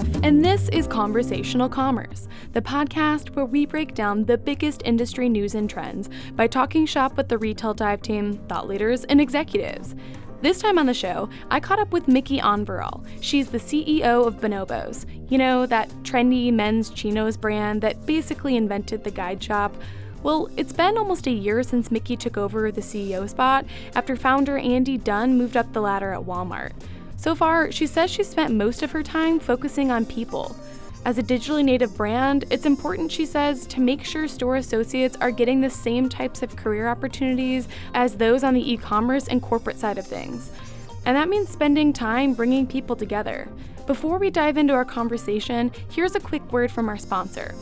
And this is Conversational Commerce, the podcast where we break down the biggest industry news and trends by talking shop with the retail dive team, thought leaders, and executives. This time on the show, I caught up with Micky Onvural. She's the CEO of Bonobos. You know, that trendy men's chinos brand that basically invented the guide shop. Well, it's been almost a year since Mickey took over the CEO spot after founder Andy Dunn moved up the ladder at Walmart. So far, she says she spent most of her time focusing on people. As a digitally native brand, it's important, she says, to make sure store associates are getting the same types of career opportunities as those on the e commerce and corporate side of things. And that means spending time bringing people together. Before we dive into our conversation, here's a quick word from our sponsor.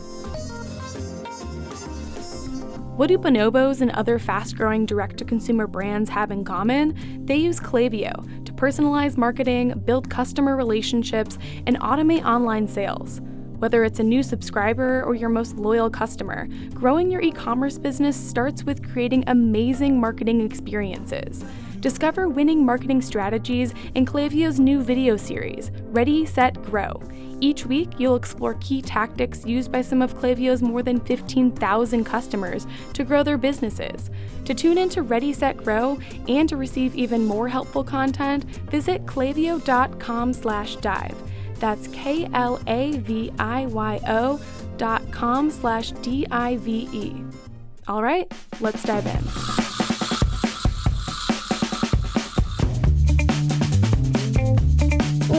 What do bonobos and other fast growing direct to consumer brands have in common? They use Klaviyo to personalize marketing, build customer relationships, and automate online sales. Whether it's a new subscriber or your most loyal customer, growing your e commerce business starts with creating amazing marketing experiences. Discover winning marketing strategies in Klaviyo's new video series, Ready, Set, Grow. Each week, you'll explore key tactics used by some of Klaviyo's more than 15,000 customers to grow their businesses. To tune into Ready, Set, Grow and to receive even more helpful content, visit klaviyo.com slash dive. That's K-L-A-V-I-Y-O dot com slash D-I-V-E. All right, let's dive in.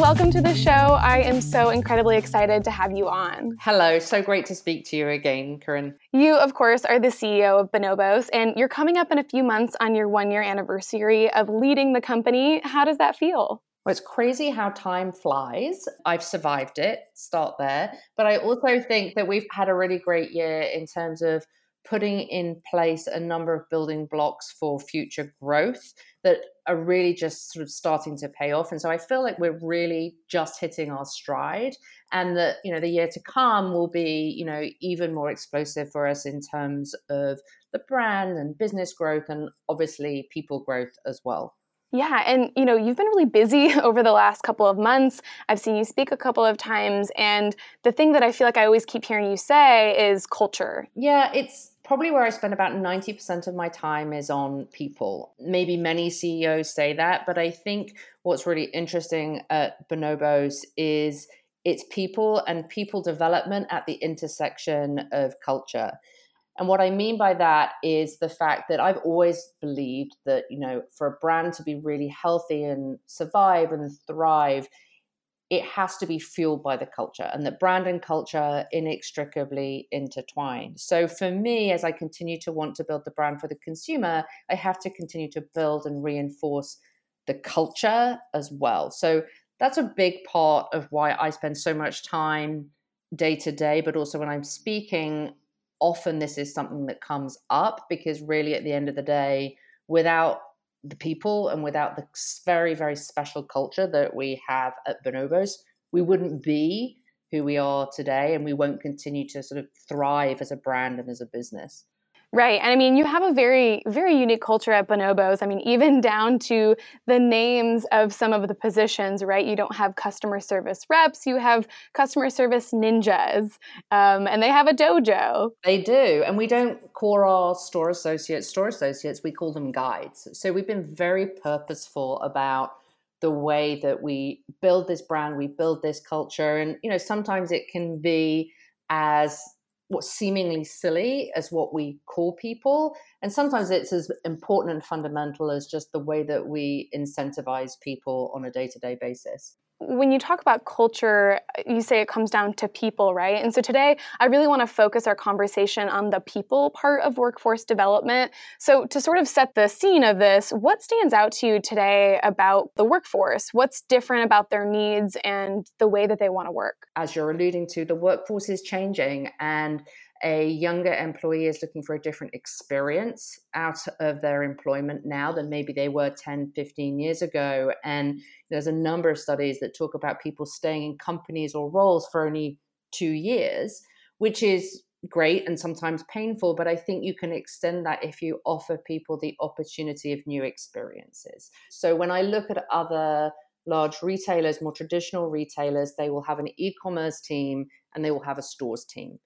Welcome to the show. I am so incredibly excited to have you on. Hello, so great to speak to you again, Corinne. You, of course, are the CEO of Bonobos, and you're coming up in a few months on your one year anniversary of leading the company. How does that feel? Well, it's crazy how time flies. I've survived it, start there. But I also think that we've had a really great year in terms of putting in place a number of building blocks for future growth that are really just sort of starting to pay off and so i feel like we're really just hitting our stride and that you know the year to come will be you know even more explosive for us in terms of the brand and business growth and obviously people growth as well yeah, and you know, you've been really busy over the last couple of months. I've seen you speak a couple of times and the thing that I feel like I always keep hearing you say is culture. Yeah, it's probably where I spend about 90% of my time is on people. Maybe many CEOs say that, but I think what's really interesting at Bonobos is it's people and people development at the intersection of culture. And what I mean by that is the fact that I've always believed that, you know, for a brand to be really healthy and survive and thrive, it has to be fueled by the culture and that brand and culture inextricably intertwined. So for me, as I continue to want to build the brand for the consumer, I have to continue to build and reinforce the culture as well. So that's a big part of why I spend so much time day to day, but also when I'm speaking, often this is something that comes up because really at the end of the day without the people and without the very very special culture that we have at bonobos we wouldn't be who we are today and we won't continue to sort of thrive as a brand and as a business Right. And I mean, you have a very, very unique culture at Bonobos. I mean, even down to the names of some of the positions, right? You don't have customer service reps, you have customer service ninjas, um, and they have a dojo. They do. And we don't call our store associates store associates, we call them guides. So we've been very purposeful about the way that we build this brand, we build this culture. And, you know, sometimes it can be as what's seemingly silly as what we call people. And sometimes it's as important and fundamental as just the way that we incentivize people on a day to day basis when you talk about culture, you say it comes down to people, right? And so today, I really want to focus our conversation on the people part of workforce development. So, to sort of set the scene of this, what stands out to you today about the workforce? What's different about their needs and the way that they want to work? As you're alluding to, the workforce is changing and a younger employee is looking for a different experience out of their employment now than maybe they were 10, 15 years ago. And there's a number of studies that talk about people staying in companies or roles for only two years, which is great and sometimes painful, but I think you can extend that if you offer people the opportunity of new experiences. So when I look at other large retailers, more traditional retailers, they will have an e commerce team and they will have a stores team.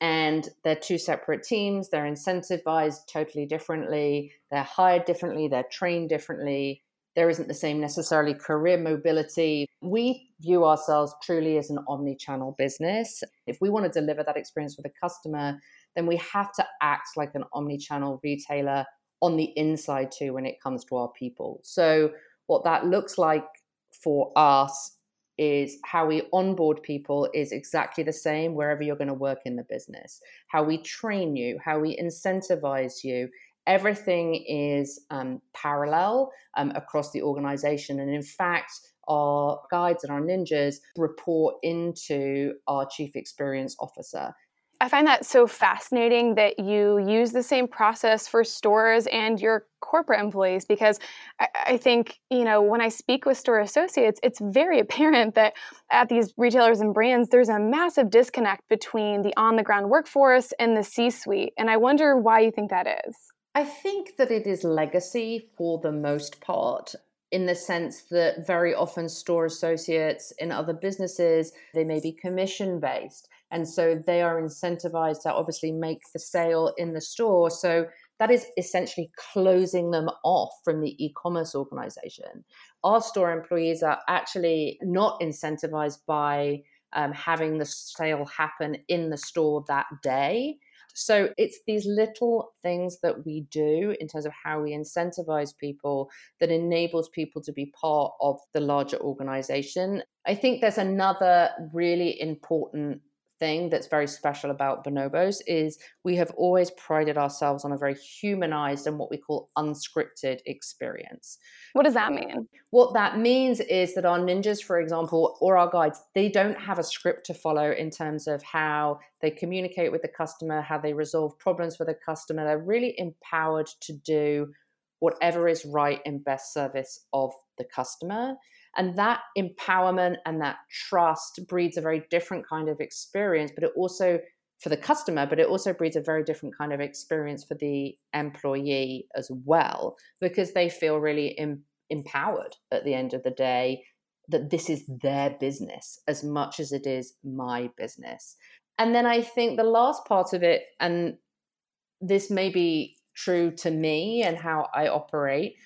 And they're two separate teams. They're incentivized totally differently. They're hired differently. They're trained differently. There isn't the same necessarily career mobility. We view ourselves truly as an omni channel business. If we want to deliver that experience for the customer, then we have to act like an omni channel retailer on the inside too when it comes to our people. So, what that looks like for us is how we onboard people is exactly the same wherever you're going to work in the business. How we train you, how we incentivize you, everything is um, parallel um, across the organization. And in fact, our guides and our ninjas report into our chief experience officer. I find that so fascinating that you use the same process for stores and your corporate employees because I, I, think, you know, when I speak with store associates, it's very apparent that at these retailers and brands, there's a massive disconnect between the on the ground workforce and the C suite. And I wonder why you think that is. I think that it is legacy for the most part in the sense that very often store associates in other businesses they may be commission based and so they are incentivized to obviously make the sale in the store. So that is essentially closing them off from the e-commerce organization. Our store employees are actually not incentivized by um, having the sale happen in the store that day. So it's these little things that we do in terms of how we incentivize people that enables people to be part of the larger organization. I think there's another really important thing that's very special about bonobos is we have always prided ourselves on a very humanized and what we call unscripted experience. What does that mean? What that means is that our ninjas, for example, or our guides, they don't have a script to follow in terms of how they communicate with the customer, how they resolve problems for the customer. They're really empowered to do whatever is right in best service of the customer. And that empowerment and that trust breeds a very different kind of experience, but it also for the customer, but it also breeds a very different kind of experience for the employee as well, because they feel really em- empowered at the end of the day that this is their business as much as it is my business. And then I think the last part of it, and this may be true to me and how I operate,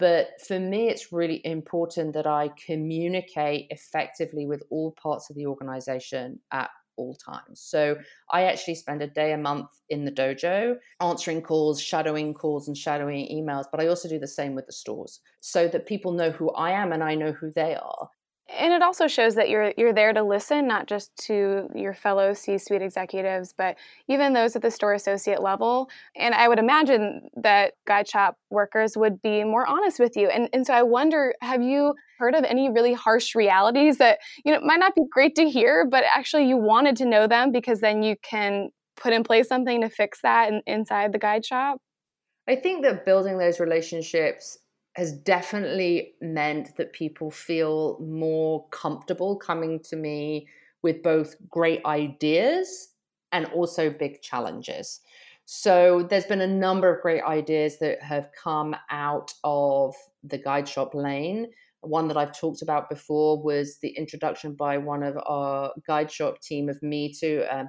but for me, it's really important that I communicate effectively with all parts of the organization at all times. So I actually spend a day a month in the dojo answering calls, shadowing calls, and shadowing emails. But I also do the same with the stores so that people know who I am and I know who they are and it also shows that you're you're there to listen not just to your fellow C-suite executives but even those at the store associate level. And I would imagine that guide shop workers would be more honest with you. And and so I wonder have you heard of any really harsh realities that you know might not be great to hear but actually you wanted to know them because then you can put in place something to fix that in, inside the guide shop? I think that building those relationships has definitely meant that people feel more comfortable coming to me with both great ideas and also big challenges. So there's been a number of great ideas that have come out of the guide shop lane. One that I've talked about before was the introduction by one of our guide shop team of me to uh,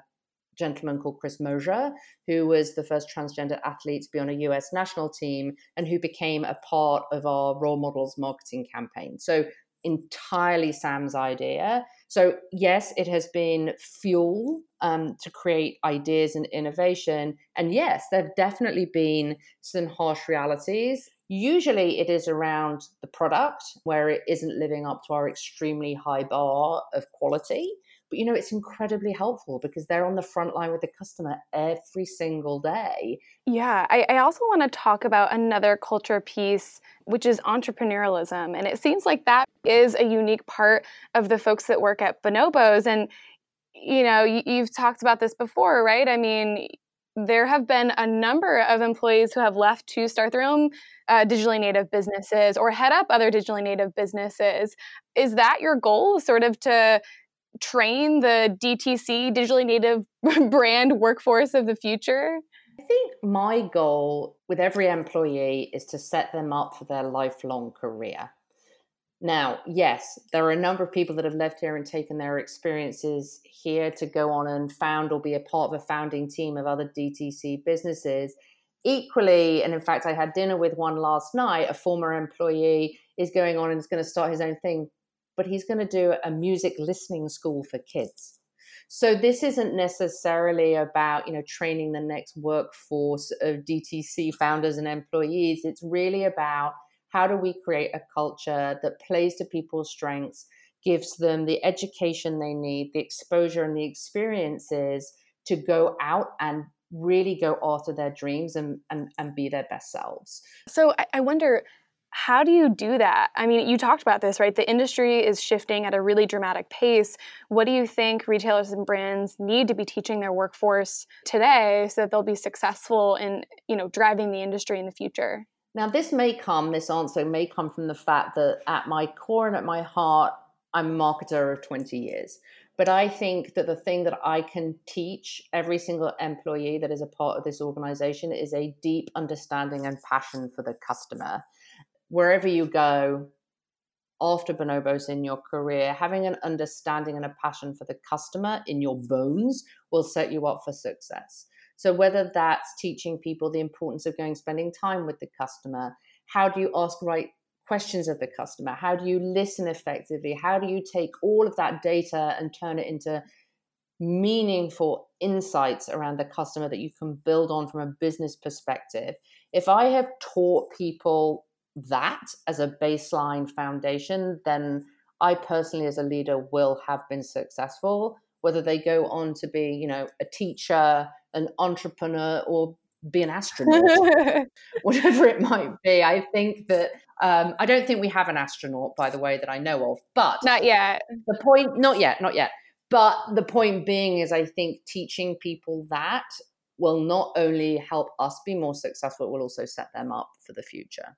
gentleman called Chris Mosier, who was the first transgender athlete to be on a US national team and who became a part of our role models marketing campaign. So, entirely Sam's idea. So, yes, it has been fuel um, to create ideas and innovation. And yes, there have definitely been some harsh realities. Usually, it is around the product where it isn't living up to our extremely high bar of quality. But you know, it's incredibly helpful because they're on the front line with the customer every single day. Yeah, I, I also want to talk about another culture piece, which is entrepreneurialism. And it seems like that is a unique part of the folks that work at Bonobos. And, you know, you, you've talked about this before, right? I mean, there have been a number of employees who have left to start their own uh, digitally native businesses or head up other digitally native businesses. Is that your goal, sort of to train the DTC, digitally native brand workforce of the future? I think my goal with every employee is to set them up for their lifelong career. Now, yes, there are a number of people that have left here and taken their experiences here to go on and found or be a part of a founding team of other DTC businesses. Equally, and in fact, I had dinner with one last night, a former employee is going on and is going to start his own thing, but he's going to do a music listening school for kids. So this isn't necessarily about, you know, training the next workforce of DTC founders and employees. It's really about how do we create a culture that plays to people's strengths, gives them the education they need, the exposure and the experiences to go out and really go after their dreams and, and, and be their best selves. So I, I wonder, how do you do that? I mean, you talked about this, right? The industry is shifting at a really dramatic pace. What do you think retailers and brands need to be teaching their workforce today so that they'll be successful in, you know, driving the industry in the future? Now, this may come, this answer may come from the fact that at my core and at my heart, I'm a marketer of 20 years. But I think that the thing that I can teach every single employee that is a part of this organization is a deep understanding and passion for the customer. Wherever you go after Bonobos in your career, having an understanding and a passion for the customer in your bones will set you up for success. So whether that's teaching people the importance of going spending time with the customer, how do you ask right questions of the customer? How do you listen effectively? How do you take all of that data and turn it into meaningful insights around the customer that you can build on from a business perspective? If I have taught people that as a baseline foundation, then I personally, as a leader, will have been successful. Whether they go on to be, you know, a teacher, an entrepreneur or be an astronaut, whatever it might be. I think that um, I don't think we have an astronaut, by the way, that I know of. But not yet. The point, not yet, not yet. But the point being is, I think teaching people that will not only help us be more successful, it will also set them up for the future.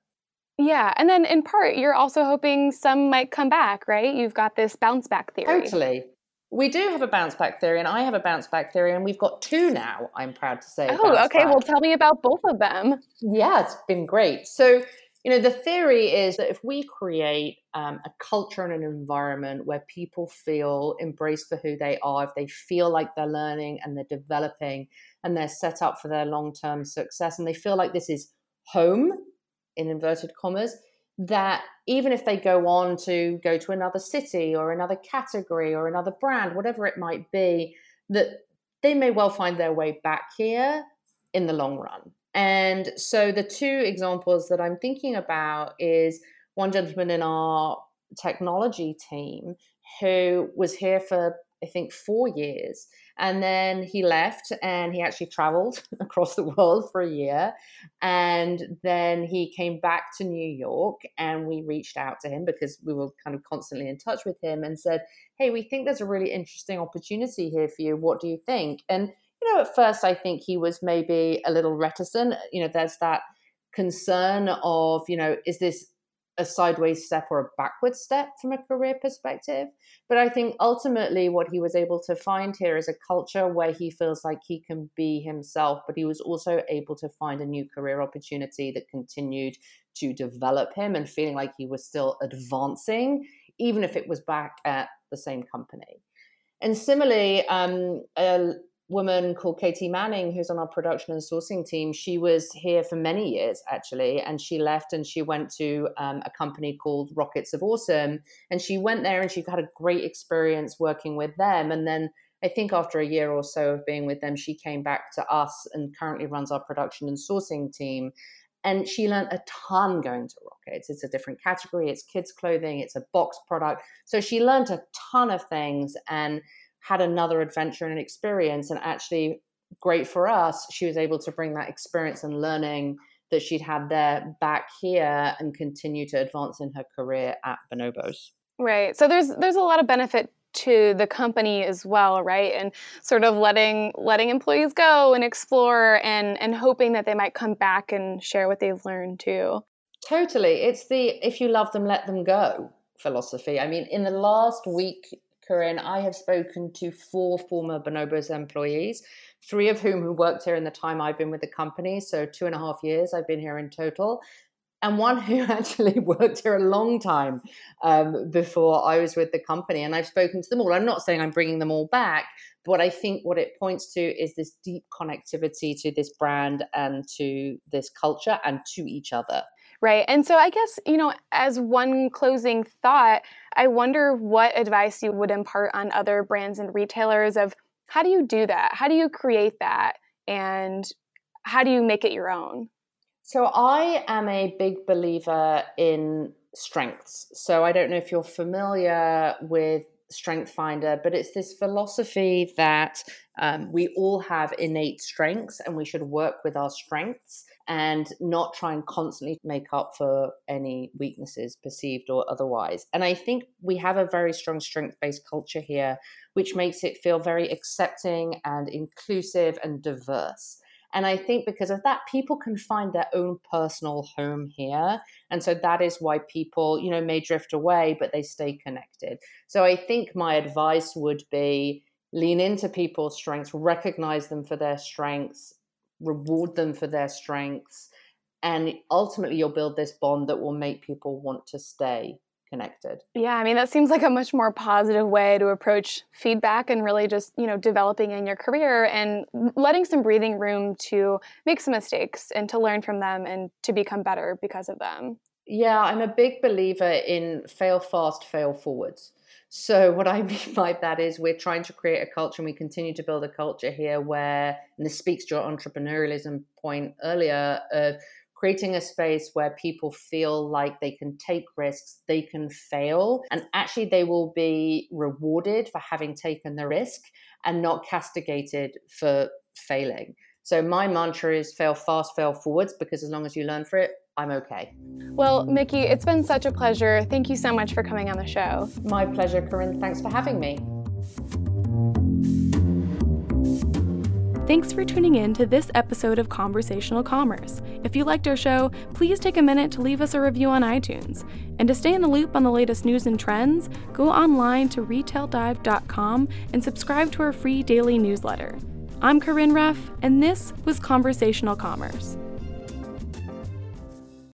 Yeah, and then in part, you're also hoping some might come back, right? You've got this bounce back theory. Totally. We do have a bounce back theory, and I have a bounce back theory, and we've got two now. I'm proud to say. Oh, okay. Back. Well, tell me about both of them. Yeah, it's been great. So, you know, the theory is that if we create um, a culture and an environment where people feel embraced for who they are, if they feel like they're learning and they're developing and they're set up for their long term success, and they feel like this is home in inverted commas, that even if they go on to go to another city or another category or another brand, whatever it might be, that they may well find their way back here in the long run. And so the two examples that I'm thinking about is one gentleman in our technology team who was here for I think four years and then he left and he actually traveled across the world for a year. And then he came back to New York and we reached out to him because we were kind of constantly in touch with him and said, Hey, we think there's a really interesting opportunity here for you. What do you think? And, you know, at first I think he was maybe a little reticent. You know, there's that concern of, you know, is this a sideways step or a backward step from a career perspective. But I think ultimately what he was able to find here is a culture where he feels like he can be himself, but he was also able to find a new career opportunity that continued to develop him and feeling like he was still advancing, even if it was back at the same company. And similarly, um, woman called Katie Manning, who's on our production and sourcing team. She was here for many years, actually, and she left and she went to um, a company called Rockets of Awesome. And she went there and she had a great experience working with them. And then I think after a year or so of being with them, she came back to us and currently runs our production and sourcing team. And she learned a ton going to Rockets. It's a different category, it's kids' clothing, it's a box product. So she learned a ton of things. And had another adventure and an experience and actually great for us she was able to bring that experience and learning that she'd had there back here and continue to advance in her career at bonobos. Right so there's there's a lot of benefit to the company as well right? And sort of letting letting employees go and explore and and hoping that they might come back and share what they've learned too. Totally it's the if you love them let them go philosophy. I mean in the last week Corinne, I have spoken to four former Bonobos employees, three of whom who worked here in the time I've been with the company. So two and a half years I've been here in total. and one who actually worked here a long time um, before I was with the company. And I've spoken to them all. I'm not saying I'm bringing them all back, but I think what it points to is this deep connectivity to this brand and to this culture and to each other. Right. And so I guess, you know, as one closing thought, I wonder what advice you would impart on other brands and retailers of how do you do that? How do you create that? And how do you make it your own? So I am a big believer in strengths. So I don't know if you're familiar with Strength Finder, but it's this philosophy that um, we all have innate strengths and we should work with our strengths and not try and constantly make up for any weaknesses, perceived or otherwise. And I think we have a very strong strength based culture here, which makes it feel very accepting and inclusive and diverse. And I think because of that, people can find their own personal home here. And so that is why people, you know, may drift away, but they stay connected. So I think my advice would be lean into people's strengths, recognize them for their strengths, reward them for their strengths. And ultimately, you'll build this bond that will make people want to stay connected. Yeah, I mean that seems like a much more positive way to approach feedback and really just, you know, developing in your career and letting some breathing room to make some mistakes and to learn from them and to become better because of them. Yeah, I'm a big believer in fail fast, fail forwards. So, what I mean by that is we're trying to create a culture and we continue to build a culture here where, and this speaks to your entrepreneurialism point earlier, of creating a space where people feel like they can take risks, they can fail, and actually they will be rewarded for having taken the risk and not castigated for failing. So, my mantra is fail fast, fail forwards, because as long as you learn for it, I'm okay. Well, Micky, it's been such a pleasure. Thank you so much for coming on the show. My pleasure, Corinne. Thanks for having me. Thanks for tuning in to this episode of Conversational Commerce. If you liked our show, please take a minute to leave us a review on iTunes. And to stay in the loop on the latest news and trends, go online to retaildive.com and subscribe to our free daily newsletter. I'm Corinne Ruff, and this was Conversational Commerce.